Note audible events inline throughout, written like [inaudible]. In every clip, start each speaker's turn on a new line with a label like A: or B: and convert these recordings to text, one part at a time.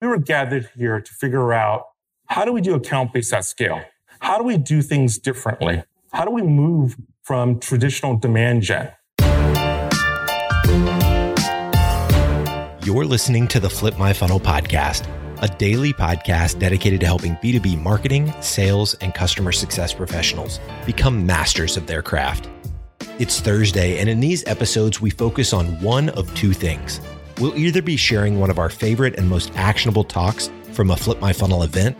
A: we were gathered here to figure out how do we do account based at scale? How do we do things differently? How do we move from traditional demand gen?
B: You're listening to the Flip My Funnel podcast, a daily podcast dedicated to helping B2B marketing, sales, and customer success professionals become masters of their craft. It's Thursday, and in these episodes, we focus on one of two things. We'll either be sharing one of our favorite and most actionable talks from a Flip My Funnel event,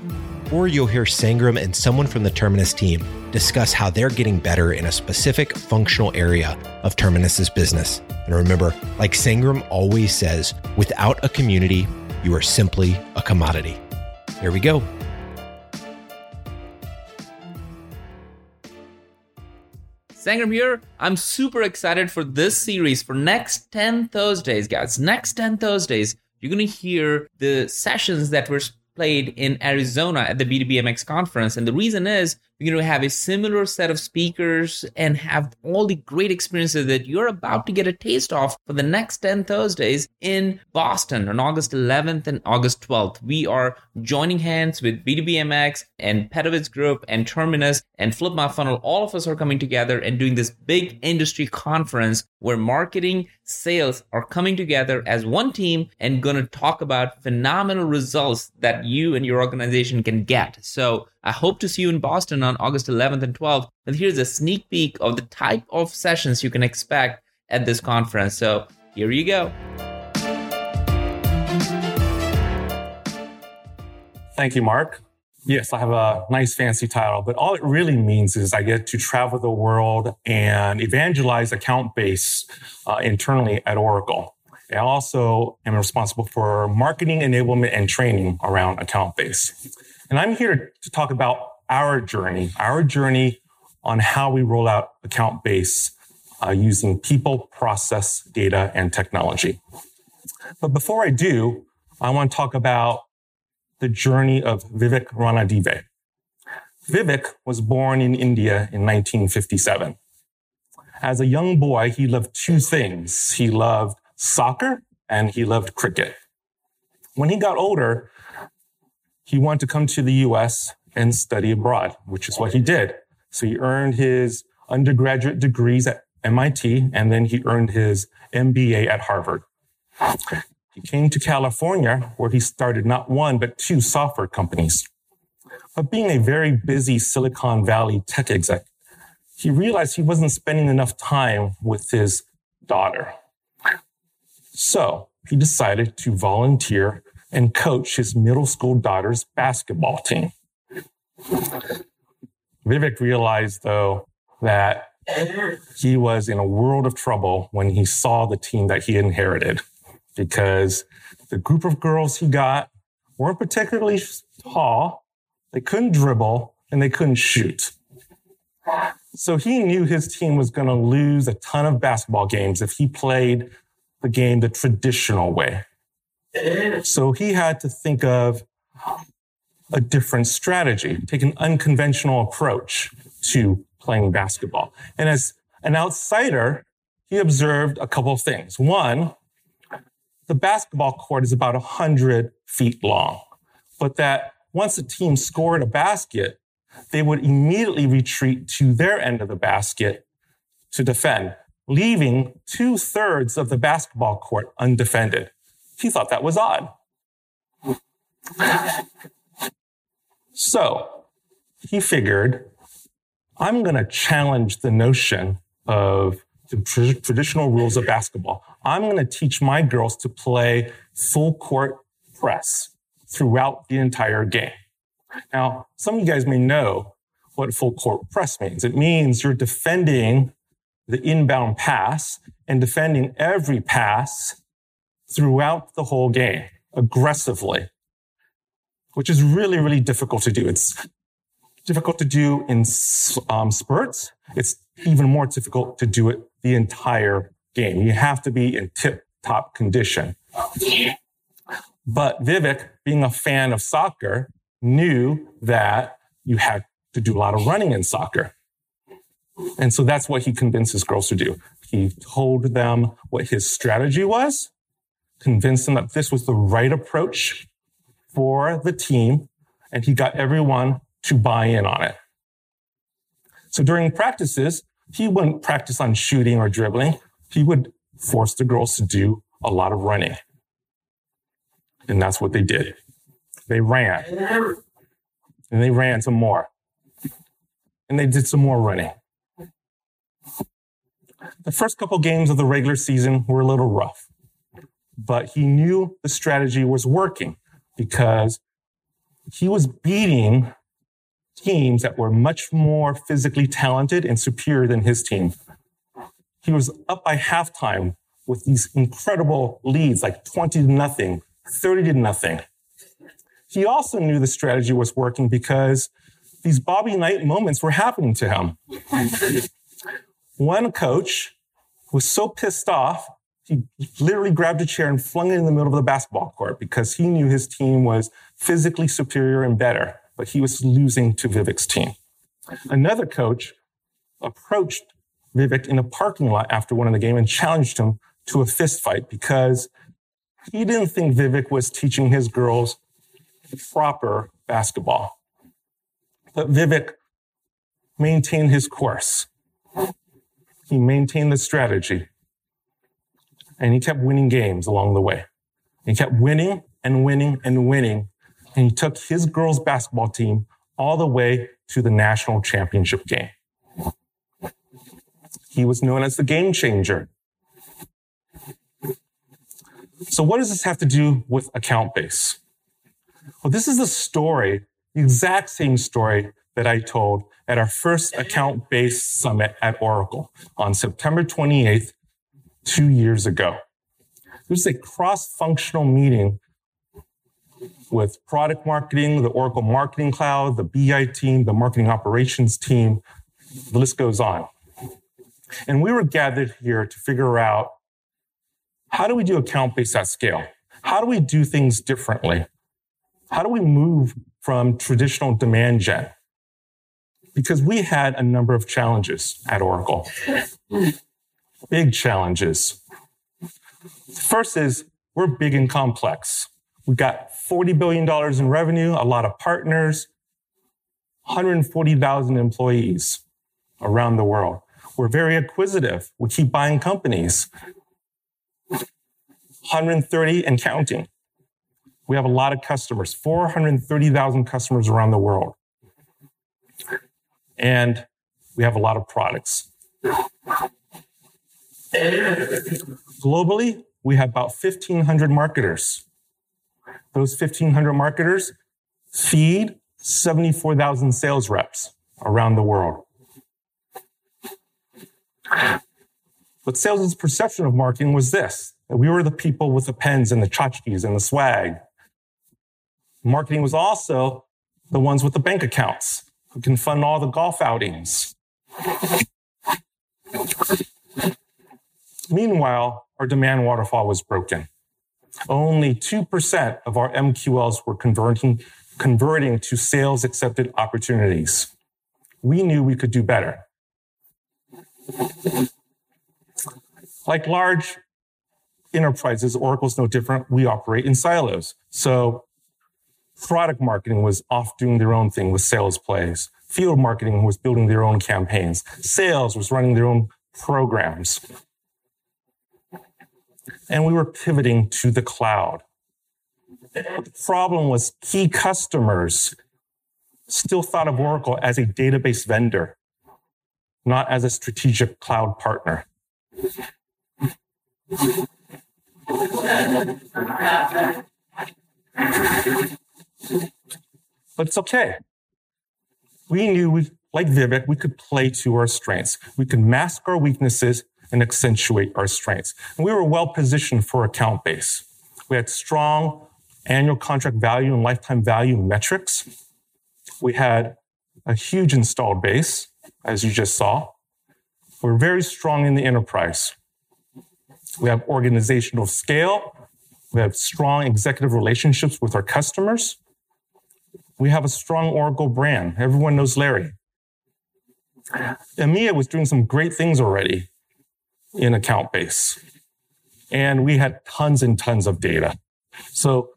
B: or you'll hear Sangram and someone from the Terminus team discuss how they're getting better in a specific functional area of Terminus's business. And remember, like Sangram always says, without a community, you are simply a commodity. Here we go.
C: Sangram here. I'm super excited for this series for next 10 Thursdays, guys. Next 10 Thursdays, you're going to hear the sessions that were played in Arizona at the B2BMX conference. And the reason is going to have a similar set of speakers and have all the great experiences that you're about to get a taste of for the next 10 Thursdays in Boston on August 11th and August 12th. We are joining hands with B2BMX and Pedowitz Group and Terminus and Flip My Funnel. All of us are coming together and doing this big industry conference where marketing, sales are coming together as one team and going to talk about phenomenal results that you and your organization can get. So I hope to see you in Boston on August 11th and 12th. And here's a sneak peek of the type of sessions you can expect at this conference. So here you go.
A: Thank you, Mark. Yes, I have a nice fancy title, but all it really means is I get to travel the world and evangelize account base uh, internally at Oracle. I also am responsible for marketing enablement and training around account base. And I'm here to talk about our journey, our journey on how we roll out account base uh, using people, process, data, and technology. But before I do, I want to talk about the journey of Vivek Ranadive. Vivek was born in India in 1957. As a young boy, he loved two things. He loved soccer and he loved cricket. When he got older, he wanted to come to the US and study abroad, which is what he did. So he earned his undergraduate degrees at MIT and then he earned his MBA at Harvard. He came to California where he started not one, but two software companies. But being a very busy Silicon Valley tech exec, he realized he wasn't spending enough time with his daughter. So he decided to volunteer and coach his middle school daughter's basketball team. Vivek realized, though, that he was in a world of trouble when he saw the team that he inherited because the group of girls he got weren't particularly tall, they couldn't dribble, and they couldn't shoot. So he knew his team was going to lose a ton of basketball games if he played the game the traditional way. So he had to think of a different strategy, take an unconventional approach to playing basketball. And as an outsider, he observed a couple of things. One, the basketball court is about 100 feet long, but that once a team scored a basket, they would immediately retreat to their end of the basket to defend, leaving two thirds of the basketball court undefended. He thought that was odd. So he figured, I'm going to challenge the notion of the traditional rules of basketball. I'm going to teach my girls to play full court press throughout the entire game. Now, some of you guys may know what full court press means. It means you're defending the inbound pass and defending every pass throughout the whole game aggressively, which is really, really difficult to do. It's difficult to do in um, spurts. It's even more difficult to do it the entire game. You have to be in tip top condition. But Vivek, being a fan of soccer, knew that you had to do a lot of running in soccer. And so that's what he convinced his girls to do. He told them what his strategy was convince them that this was the right approach for the team and he got everyone to buy in on it. So during practices, he wouldn't practice on shooting or dribbling. He would force the girls to do a lot of running. And that's what they did. They ran. And they ran some more. And they did some more running. The first couple games of the regular season were a little rough, but he knew the strategy was working because he was beating teams that were much more physically talented and superior than his team. He was up by halftime with these incredible leads, like 20 to nothing, 30 to nothing. He also knew the strategy was working because these Bobby Knight moments were happening to him. [laughs] One coach was so pissed off, he literally grabbed a chair and flung it in the middle of the basketball court because he knew his team was physically superior and better, but he was losing to Vivek's team. Another coach approached Vivek in a parking lot after one of the game and challenged him to a fist fight because he didn't think Vivek was teaching his girls proper basketball. But Vivek maintained his course. He maintained the strategy. And he kept winning games along the way. He kept winning and winning and winning. And he took his girls' basketball team all the way to the national championship game. He was known as the game changer. So, what does this have to do with account base? Well, this is the story, the exact same story that I told at our first account based summit at Oracle on September 28th, two years ago. Was a cross functional meeting with product marketing, the Oracle Marketing Cloud, the BI team, the marketing operations team. The list goes on. And we were gathered here to figure out how do we do account based at scale? How do we do things differently? How do we move from traditional demand gen? Because we had a number of challenges at Oracle. Big challenges. First is we're big and complex. We've got $40 billion in revenue, a lot of partners, 140,000 employees around the world. We're very acquisitive. We keep buying companies. 130 and counting. We have a lot of customers, 430,000 customers around the world. And we have a lot of products. Globally, we have about 1,500 marketers. Those 1,500 marketers feed 74,000 sales reps around the world. But sales' perception of marketing was this that we were the people with the pens and the tchotchkes and the swag. Marketing was also the ones with the bank accounts who can fund all the golf outings. Meanwhile, our demand waterfall was broken. Only 2% of our MQLs were converting, converting to sales accepted opportunities. We knew we could do better. Like large enterprises, Oracle's no different. We operate in silos. So product marketing was off doing their own thing with sales plays. Field marketing was building their own campaigns. Sales was running their own programs. And we were pivoting to the cloud. The problem was key customers still thought of Oracle as a database vendor, not as a strategic cloud partner. But it's okay. We knew we, like Vivek, we could play to our strengths. We could mask our weaknesses and accentuate our strengths. And we were well positioned for account base. We had strong annual contract value and lifetime value metrics. We had a huge installed base, as you just saw. We're very strong in the enterprise. We have organizational scale. We have strong executive relationships with our customers. We have a strong Oracle brand. Everyone knows Larry. EMEA was doing some great things already in account base. And we had tons and tons of data. So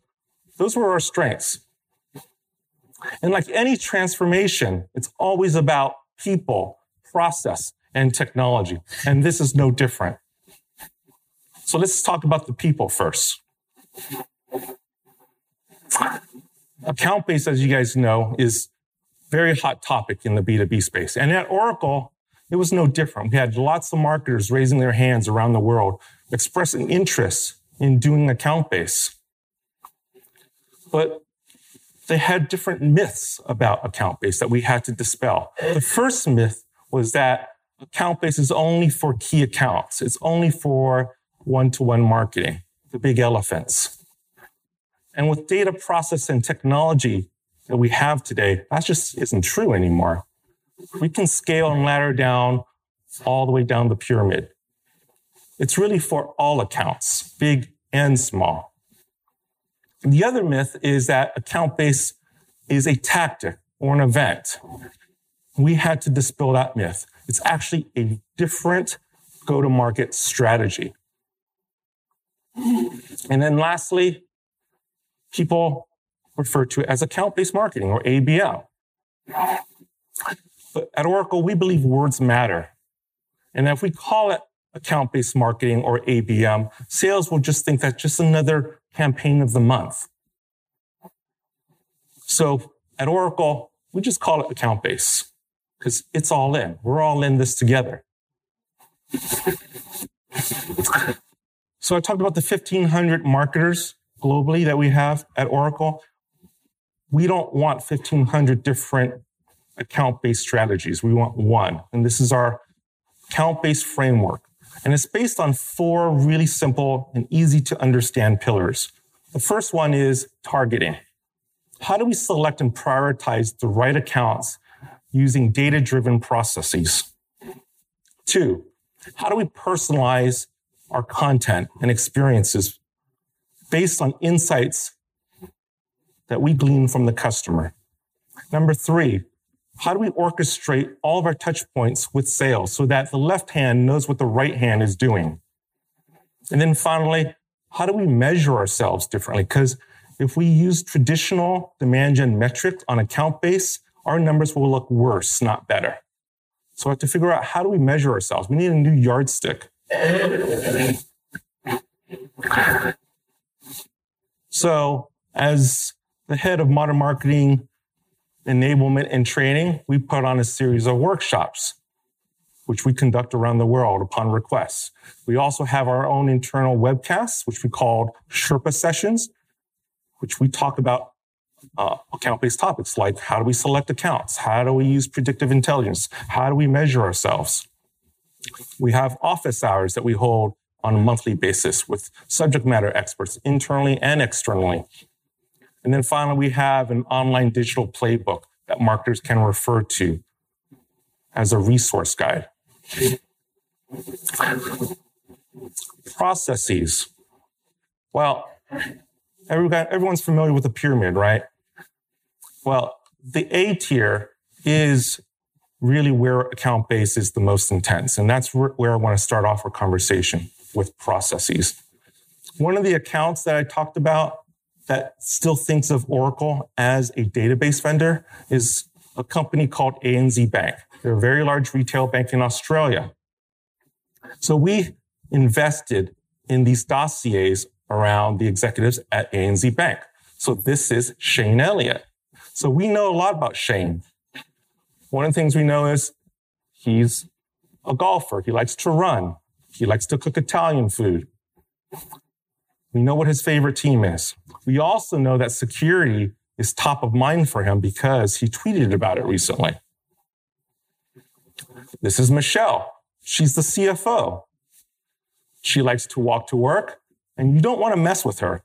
A: Those were our strengths. And like any transformation, it's always about people, process, and technology. And this is no different. So let's talk about the people first. Account based, as you guys know, is very hot topic in the B2B space. And at Oracle, it was no different. We had lots of marketers raising their hands around the world, expressing interest in doing account base. But they had different myths about account base that we had to dispel. The first myth was that account base is only for key accounts. It's only for one-to-one marketing, the big elephants. And with data process and technology that we have today, that just isn't true anymore. We can scale and ladder down all the way down the pyramid. It's really for all accounts, big and small. The other myth is that account base is a tactic or an event. We had to dispel that myth. It's actually a different go to market strategy. And then lastly, people refer to it as account based marketing or ABM. At Oracle, we believe words matter. And if we call it account based marketing or ABM, sales will just think that's just another campaign of the month. So at Oracle, we just call it account base because it's all in. We're all in this together. [laughs] so I talked about the 1500 marketers globally that we have at Oracle. We don't want 1500 different account based strategies. We want one. And this is our account based framework. And it's based on four really simple and easy to understand pillars. The first one is targeting. How do we select and prioritize the right accounts using data driven processes? Two, how do we personalize our content and experiences based on insights that we glean from the customer? Number three, how do we orchestrate all of our touch points with sales so that the left hand knows what the right hand is doing? And then finally, how do we measure ourselves differently? Because if we use traditional demand gen metrics on account base, our numbers will look worse, not better. So we have to figure out how do we measure ourselves? We need a new yardstick. So as the head of modern marketing enablement and training, we put on a series of workshops, which we conduct around the world upon request. We also have our own internal webcasts, which we call Sherpa sessions, which we talk about uh, account-based topics like how do we select accounts? How do we use predictive intelligence? How do we measure ourselves? We have office hours that we hold on a monthly basis with subject matter experts internally and externally. And then finally, we have an online digital playbook that marketers can refer to as a resource guide. Processes. Well, everyone, everyone's familiar with the pyramid, right? Well, the A tier is really where account base is the most intense. And that's where I want to start off our conversation with processes. One of the accounts that I talked about that still thinks of Oracle as a database vendor is a company called ANZ Bank. They're a very large retail bank in Australia. So we invested in these dossiers around the executives at ANZ Bank. So this is Shayne Elliott. So we know a lot about Shayne. One of the things we know is he's a golfer. He likes to run. He likes to cook Italian food. We know what his favorite team is. We also know that security is top of mind for him because he tweeted about it recently. This is Michelle. She's the CFO. She likes to walk to work, and you don't want to mess with her.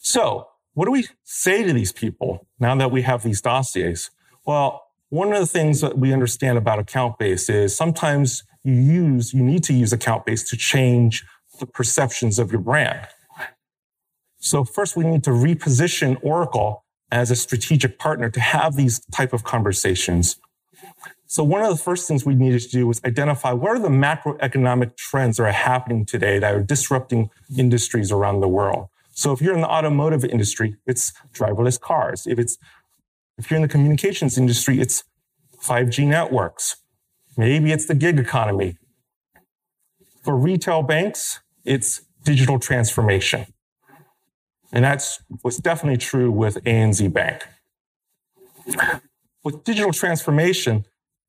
A: So, what do we say to these people now that we have these dossiers? Well, one of the things that we understand about account base is sometimes you use, you need to use account base to change the perceptions of your brand. So first we need to reposition Oracle as a strategic partner to have these type of conversations. So one of the first things we needed to do was identify what are the macroeconomic trends that are happening today that are disrupting industries around the world. So if you're in the automotive industry, it's driverless cars. If it's if you're in the communications industry, it's 5G networks. Maybe it's the gig economy. For retail banks, it's digital transformation. And that's was definitely true with ANZ Bank. With digital transformation,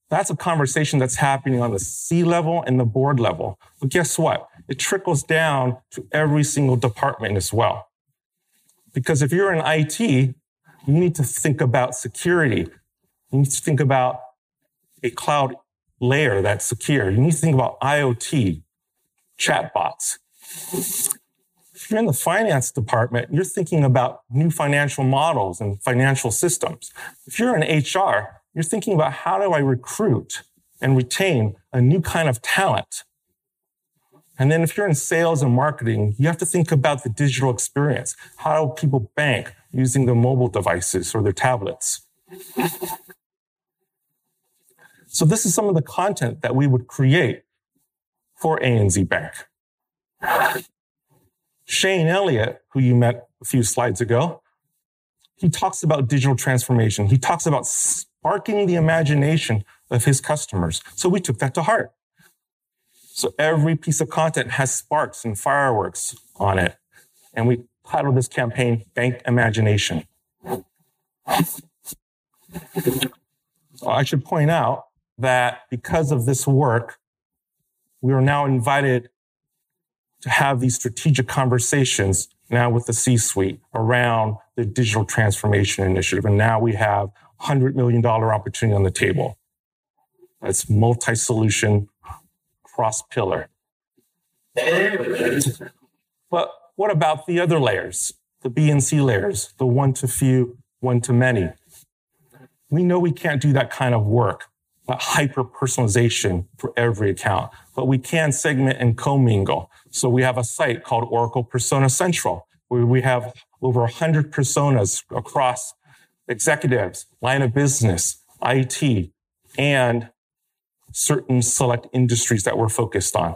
A: that's a conversation that's happening on the C level and the board level. But guess what? It trickles down to every single department as well. Because if you're in IT, you need to think about security. You need to think about a cloud layer that's secure. You need to think about IoT, chatbots. If you're in the finance department, you're thinking about new financial models and financial systems. If you're in HR, you're thinking about how do I recruit and retain a new kind of talent? And then if you're in sales and marketing, you have to think about the digital experience. How do people bank using their mobile devices or their tablets? So this is some of the content that we would create for ANZ Bank. Shayne Elliott, who you met a few slides ago, he talks about digital transformation. He talks about sparking the imagination of his customers. So we took that to heart. So every piece of content has sparks and fireworks on it. And we titled this campaign Bank Imagination. I should point out that because of this work, we are now invited to have these strategic conversations now with the C suite around the digital transformation initiative. And now we have $100 million opportunity on the table. That's multi solution, cross pillar. But what about the other layers, the B and C layers, the one to few, one to many? We know we can't do that kind of work, hyper personalization for every account, but we can segment and commingle. So we have a site called Oracle Persona Central, where we have over 100 personas across executives, line of business, IT, and certain select industries that we're focused on.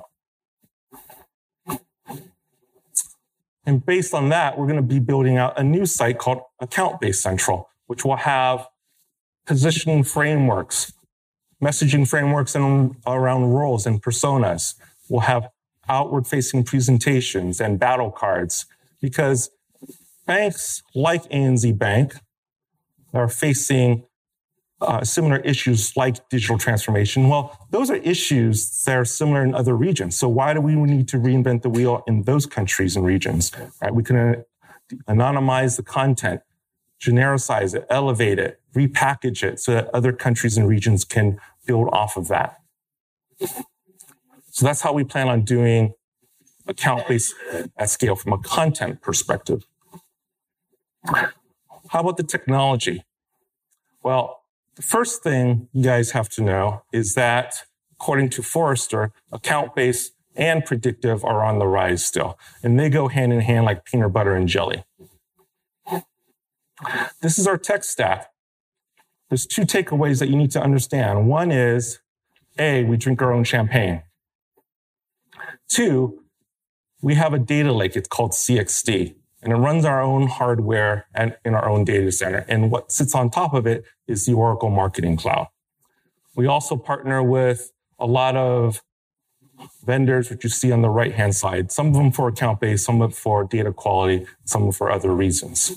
A: And based on that, we're going to be building out a new site called Account Based Central, which will have positioning frameworks, messaging frameworks and around roles and personas. We'll have outward facing presentations and battle cards because banks like ANZ Bank are facing uh, similar issues like digital transformation. Well, those are issues that are similar in other regions. So why do we need to reinvent the wheel in those countries and regions? Right? We can uh, anonymize the content, genericize it, elevate it, repackage it so that other countries and regions can build off of that. So that's how we plan on doing account based at scale from a content perspective. How about the technology? Well, the first thing you guys have to know is that according to Forrester, account based and predictive are on the rise still, and they go hand in hand like peanut butter and jelly. This is our tech stack. There's two takeaways that you need to understand. One is A, we drink our own champagne. Two, we have a data lake. It's called CXD and it runs our own hardware and in our own data center. And what sits on top of it is the Oracle Marketing Cloud. We also partner with a lot of vendors, which you see on the right hand side, some of them for account based, some of them for data quality, some for other reasons.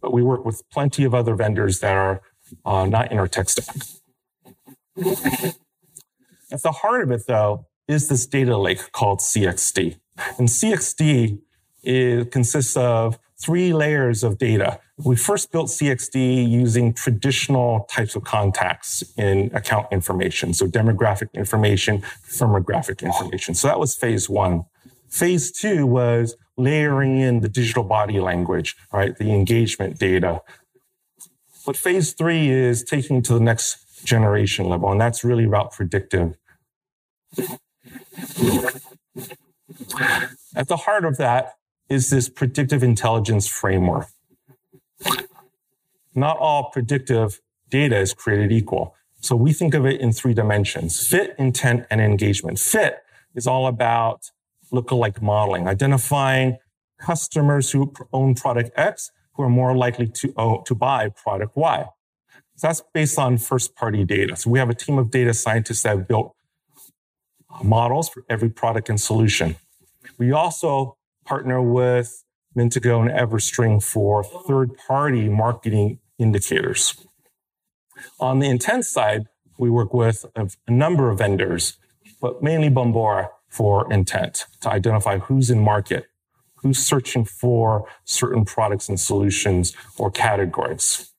A: But we work with plenty of other vendors that are uh, not in our tech stack. At the heart of it, though, is this data lake called CXD. And CXD it consists of three layers of data. We first built CXD using traditional types of contacts in account information. So demographic information, firmographic information. So that was phase one. Phase two was layering in the digital body language, right? The engagement data. But phase three is taking to the next generation level. And that's really about predictive. At the heart of that is this predictive intelligence framework. Not all predictive data is created equal. So we think of it in three dimensions fit, intent, and engagement. Fit is all about lookalike modeling, identifying customers who own product X who are more likely to, own, to buy product Y. So that's based on first party data. So we have a team of data scientists that have built uh, models for every product and solution. We also partner with Mintigo and Everstring for third party marketing indicators. On the intent side, we work with a, number of vendors, but mainly Bombora for intent to identify who's in market, who's searching for certain products and solutions or categories.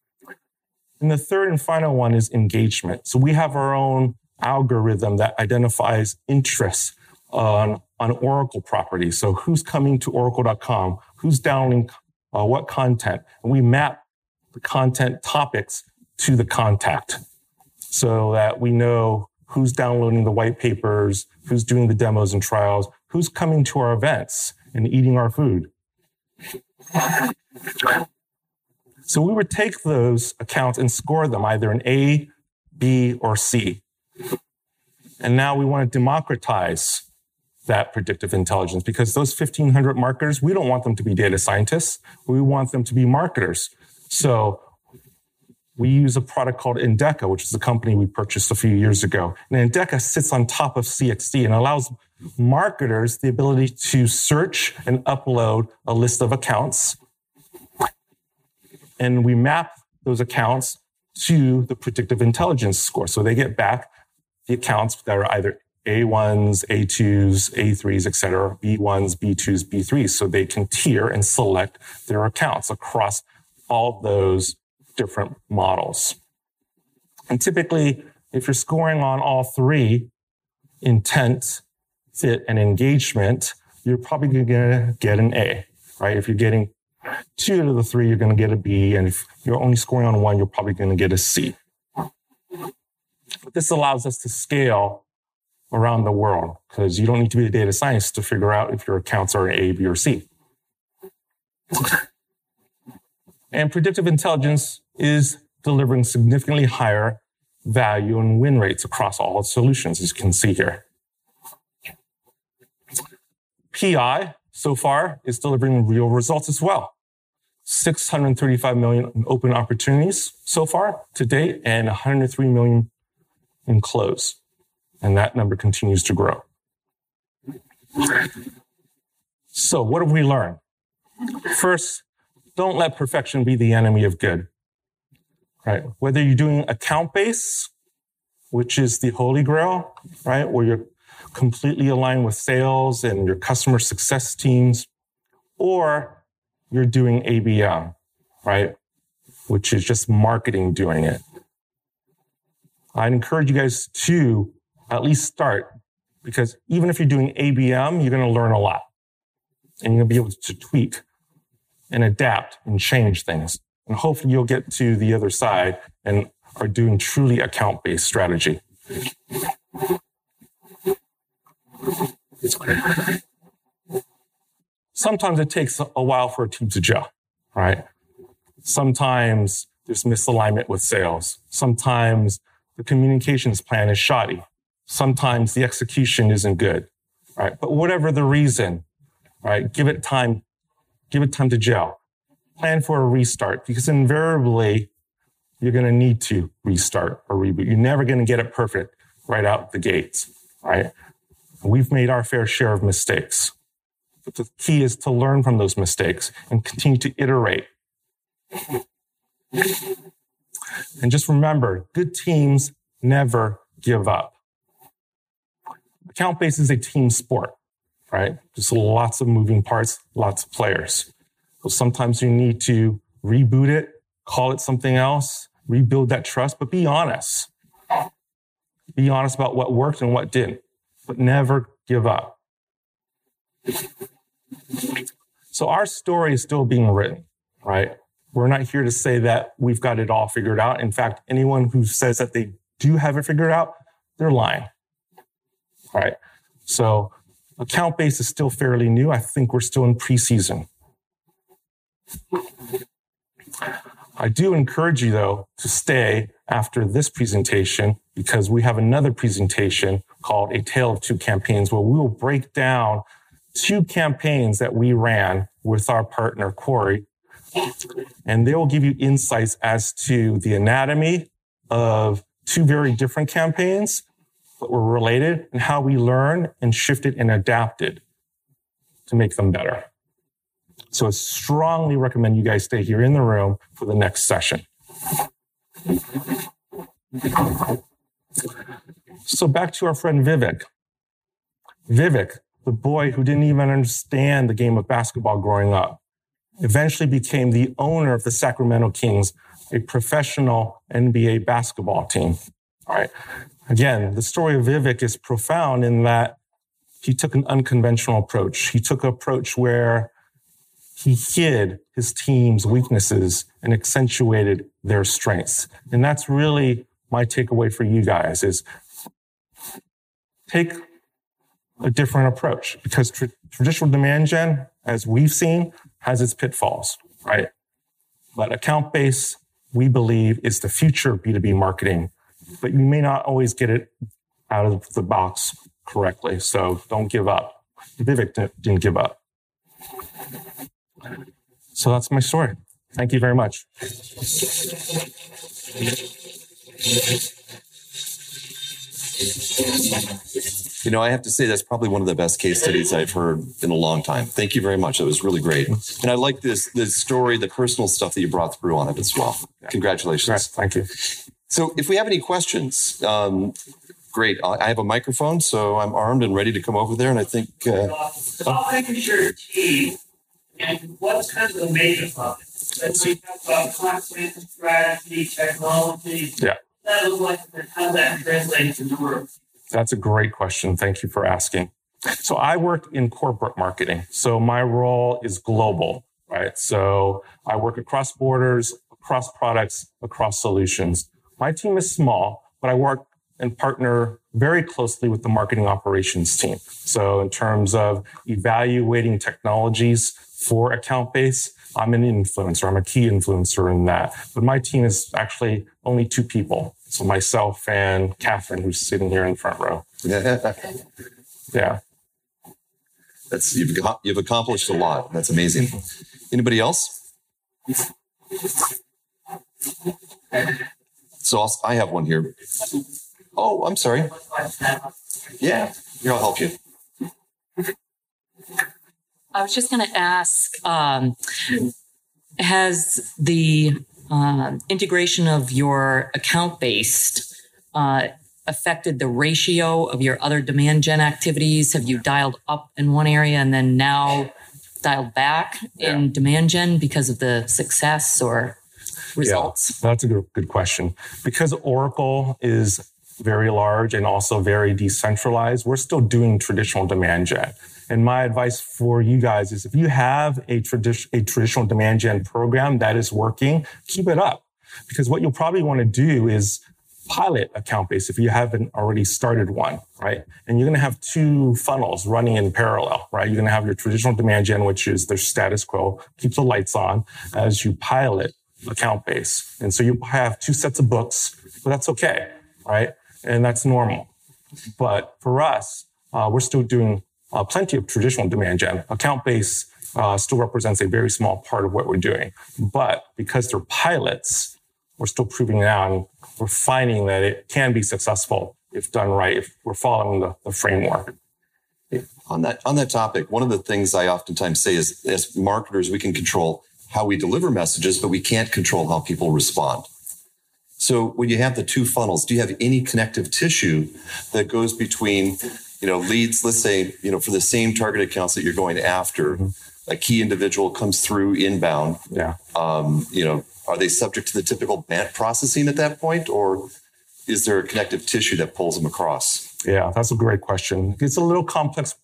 A: And the third and final one is engagement. So we have our own algorithm that identifies interests on, on Oracle properties. So who's coming to oracle.com, who's downloading uh, what content, and we map the content topics to the contact so that we know who's downloading the white papers, who's doing the demos and trials, who's coming to our events and eating our food. So we would take those accounts and score them either an A, B, or C. And now we want to democratize that predictive intelligence because those 1500 marketers, we don't want them to be data scientists. We want them to be marketers. So we use a product called Endeca, which is a company we purchased a few years ago. And Endeca sits on top of CXD and allows marketers the ability to search and upload a list of accounts. And we map those accounts to the predictive intelligence score. So they get back the accounts that are either A1s, A2s, A3s, et cetera, B1s, B2s, B3s. So they can tier and select their accounts across all those different models. And typically, if you're scoring on all three, intent, fit, and engagement, you're probably going to get an A, right? If you're getting two out of the three, you're going to get a B. And if you're only scoring on one, you're probably going to get a C. This allows us to scale around the world because you don't need to be a data scientist to figure out if your accounts are A, B, or C. And predictive intelligence is delivering significantly higher value and win rates across all solutions, as you can see here. PI so far is delivering real results as well. 635 million open opportunities so far to date and 103 million in close. And that number continues to grow. So what have we learned? First, don't let perfection be the enemy of good. Right? Whether you're doing account base, which is the holy grail, right? Where you're completely aligned with sales and your customer success teams, or you're doing ABM, right? Which is just marketing doing it. I'd encourage you guys to at least start because even if you're doing ABM, you're going to learn a lot and you're going to be able to tweak and adapt and change things. And hopefully you'll get to the other side and are doing truly account based strategy. Sometimes it takes a while for a team to gel, right? Sometimes there's misalignment with sales. Sometimes the communications plan is shoddy. Sometimes the execution isn't good, right? But whatever the reason, right? Give it time, give it time to gel. Plan for a restart because invariably you're going to need to restart or reboot. You're never going to get it perfect right out the gates, right? We've made our fair share of mistakes. But the key is to learn from those mistakes and continue to iterate. And just remember, good teams never give up. Account base is a team sport, right? Just lots of moving parts, lots of players. So sometimes you need to reboot it, call it something else, rebuild that trust, but be honest. Be honest about what worked and what didn't, but never give up. So our story is still being written, right? We're not here to say that we've got it all figured out. In fact, anyone who says that they do have it figured out, they're lying. All right. So account base is still fairly new. I think we're still in preseason. I do encourage you though to stay after this presentation because we have another presentation called A Tale of Two Campaigns where we will break down two campaigns that we ran with our partner Corey. And they will give you insights as to the anatomy of two very different campaigns, but were related and how we learned and shifted and adapted to make them better. So I strongly recommend you guys stay here in the room for the next session. So back to our friend Vivek. Vivek, the boy who didn't even understand the game of basketball growing up, eventually became the owner of the Sacramento Kings, a professional NBA basketball team. All right. Again, the story of Vivek is profound in that he took an unconventional approach. He took an approach where he hid his team's weaknesses and accentuated their strengths. And that's really my takeaway for you guys is take a different approach because tra- traditional demand gen, as we've seen, has its pitfalls, right? But account base, we believe, is the future of B2B marketing, but you may not always get it out of the box correctly. So don't give up. Vivek didn't give up. So that's my story. Thank you very much.
D: You know, I have to say that's probably one of the best case studies I've heard in a long time. Thank you very much. That was really great. And I like this the story, the personal stuff that you brought through on it as well. Congratulations.
A: Thank you.
D: So if we have any questions, um, great. I have a microphone, so I'm armed and ready to come over there. And I think. Uh,
E: big is your team and what's kind of the makeup of it? Let's see, talk about content, strategy, technology.
A: Yeah.
E: That like how that translates into work.
A: That's a great question. Thank you for asking. So I work in corporate marketing. So my role is global, right? So I work across borders, across products, across solutions. My team is small, but I work and partner very closely with the marketing operations team. So in terms of evaluating technologies for account base, I'm an influencer. I'm a key influencer in that. But my team is actually only two people. So myself and Catherine, who's sitting here in front row. yeah.
D: That's you've you've accomplished a lot. That's amazing. Anybody else? So I'll, I have one here. Oh, I'm sorry. Yeah, here I'll help you.
F: I was just going to ask um, Has the uh, integration of your account based uh, affected the ratio of your other demand gen activities? Have you dialed up in one area and then now dialed back yeah. in demand gen because of the success or results?
A: Yeah, that's a good, good question. Because Oracle is very large and also very decentralized, we're still doing traditional demand gen. And my advice for you guys is if you have a, tradi- a traditional demand gen program that is working, keep it up. Because what you'll probably want to do is pilot account base if you haven't already started one, right? And you're going to have two funnels running in parallel, right? You're going to have your traditional demand gen, which is the status quo, keeps the lights on as you pilot account base. And so you have two sets of books, but that's okay, right? And that's normal. But for us, uh, we're still doing uh, plenty of traditional demand gen. Account base uh, still represents a very small part of what we're doing. But because they're pilots, we're still proving it out and we're finding that it can be successful if done right, if we're following the, the framework.
D: On that, on that topic, one of the things I oftentimes say is as marketers, we can control how we deliver messages, but we can't control how people respond. So when you have the two funnels, do you have any connective tissue that goes between you know, leads, let's say, you know, for the same target accounts that you're going after, mm-hmm. a key individual comes through inbound.
A: Yeah.
D: Um, you know, are they subject to the typical BANT processing at that point, or is there a connective tissue that pulls them across?
A: Yeah, that's a great question. It's a little complex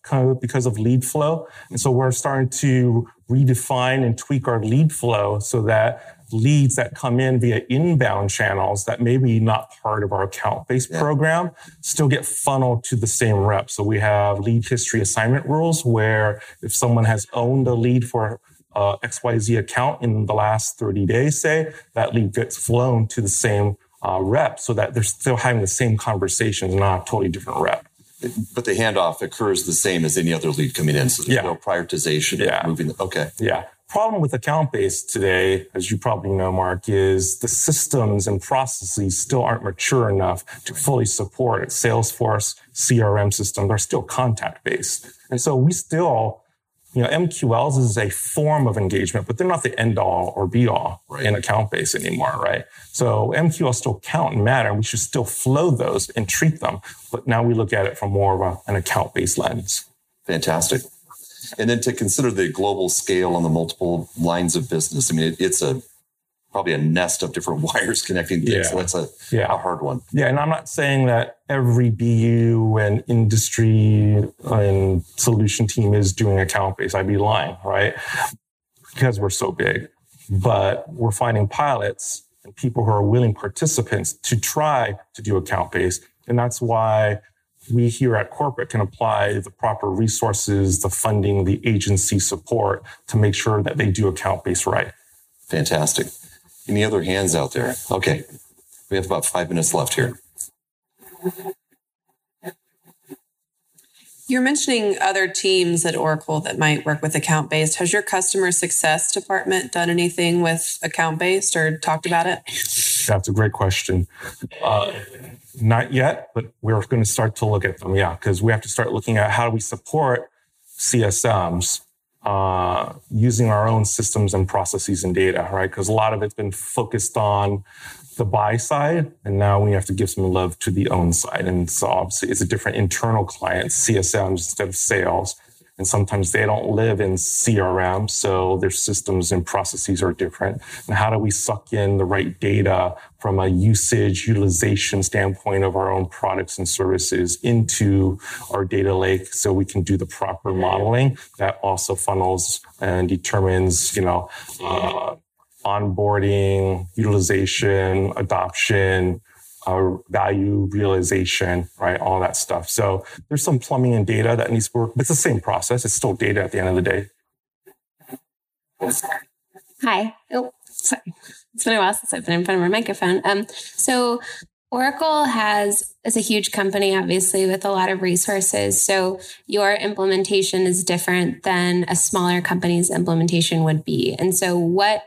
A: because of lead flow. And so we're starting to redefine and tweak our lead flow so that leads that come in via inbound channels that maybe not part of our account based yeah. program still get funneled to the same rep. So we have lead history assignment rules where if someone has owned a lead for uh, XYZ account in the last 30 days, say, that lead gets flown to the same uh, rep so that they're still having the same conversations, not a totally different rep.
D: But the handoff occurs the same as any other lead coming in. So there's
A: Yeah.
D: no prioritization
A: Yeah.
D: of moving. Okay.
A: Yeah. Problem with account based today, as you probably know, Mark, is the systems and processes still aren't mature enough to fully support it. Salesforce CRM systems are still contact based. And so we still, you know, MQLs is a form of engagement, but they're not the end all or be all
D: Right.
A: in account base anymore, right? So MQLs still count and matter. We should still flow those and treat them. But now we look at it from more of a, an account based lens.
D: Fantastic. And then to consider the global scale on the multiple lines of business. I mean, it, it's a probably a nest of different [laughs] wires connecting things. So that's a,
A: Yeah.
D: a hard one.
A: Yeah, and I'm not saying that every BU and industry and solution team is doing account based. I'd be lying, right? Because we're so big. But we're finding pilots and people who are willing participants to try to do account based. And that's why we here at corporate can apply the proper resources, the funding, the agency support to make sure that they do account based right.
D: Fantastic. Any other hands out there? Okay. We have about five minutes left here.
G: You're mentioning other teams at Oracle that might work with account based. Has your customer success department done anything with account based or talked about it?
A: That's a great question. Uh, not yet, but we're going to start to look at them. Yeah, because we have to start looking at how do we support CSMs uh, using our own systems and processes and data, right? Because a lot of it's been focused on the buy side, and now we have to give some love to the own side. And so obviously, it's a different internal client, CSMs instead of sales. And sometimes they don't live in CRM, so their systems and processes are different. And how do we suck in the right data from a usage utilization standpoint of our own products and services into our data lake so we can do the proper modeling that also funnels and determines, you know, uh, onboarding, utilization, adoption, uh, value realization, right? All that stuff. So there's some plumbing and data that needs to work, but it's the same process. It's still data at the end of the day.
H: Hi. Oh, sorry. It's been a while since I've been in front of a microphone. Um, so Oracle has is a huge company, obviously, with a lot of resources. So your implementation is different than a smaller company's implementation would be. And so what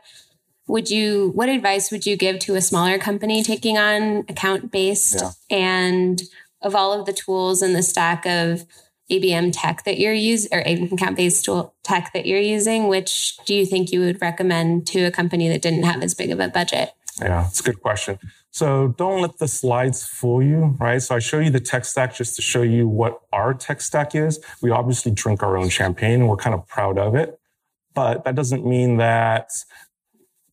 H: would you what advice would you give to a smaller company taking on account based
A: Yeah.
H: and of all of the tools in the stack of ABM tech that you're using or account based tool tech that you're using, which do you think you would recommend to a company that didn't have as big of a budget?
A: Yeah, it's a good question. So don't let the slides fool you, right? So I show you the tech stack just to show you what our tech stack is. We obviously drink our own champagne and we're kind of proud of it. But that doesn't mean that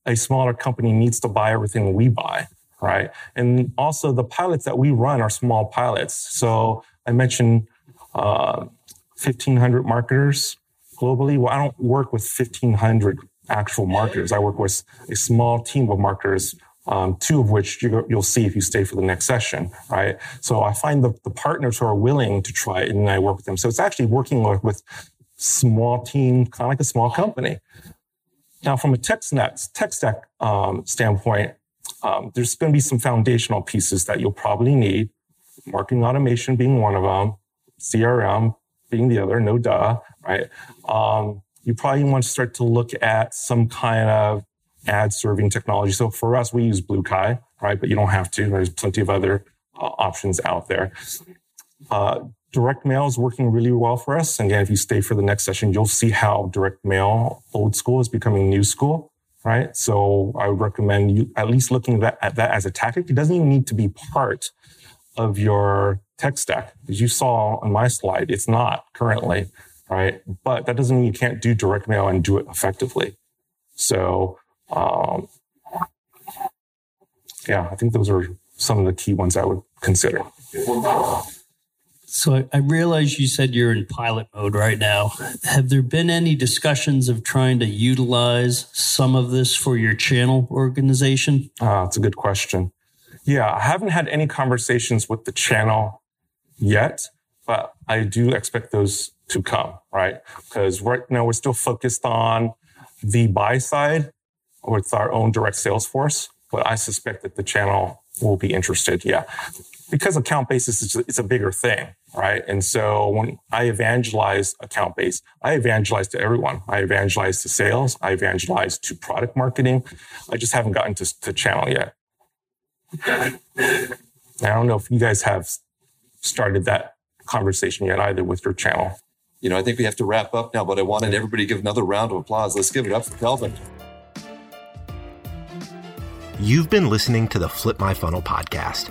A: a smaller company needs to buy everything we buy, right? And also the pilots that we run are small pilots. So I mentioned uh, 1,500 marketers globally. Well, I don't work with 1,500 actual marketers. I work with a small team of marketers, um, two of which you, you'll see if you stay for the next session, right? So I find the, the partners who are willing to try it and I work with them. So it's actually working with, with small team, kind of like a small company. Now, from a tech, stack, tech stack um, standpoint, um, there's going to be some foundational pieces that you'll probably need. Marketing automation being one of them, CRM being the other, no duh, right? Um, you probably want to start to look at some kind of ad serving technology. So for us, we use Blue BlueKai, right? But you don't have to. There's plenty of other uh, options out there. Uh, direct mail is working really well for us. And again, if you stay for the next session, you'll see how direct mail, old school, is becoming new school, right? So I would recommend you at least looking at that, at that as a tactic. It doesn't even need to be part of your tech stack. As you saw on my slide, it's not currently, right? But that doesn't mean you can't do direct mail and do it effectively. So, um, yeah, I think those are some of the key ones I would consider.
I: So I, I realize you said you're in pilot mode right now. Have there been any discussions of trying to utilize some of this for your channel organization?
A: Uh, it's a good question. Yeah, I haven't had any conversations with the channel yet, but I do expect those to come, right? Because right now we're still focused on the buy side with our own direct sales force, but I suspect that the channel will be interested. Yeah. Because account basis is it's a bigger thing, right? And so when I evangelize account base, I evangelize to everyone. I evangelize to sales. I evangelize to product marketing. I just haven't gotten to, to channel yet. I don't know if you guys have started that conversation yet either with your channel.
D: You know, I think we have to wrap up now, but I wanted everybody to give another round of applause. Let's give it up for Kelvin.
B: You've been listening to the Flip My Funnel podcast.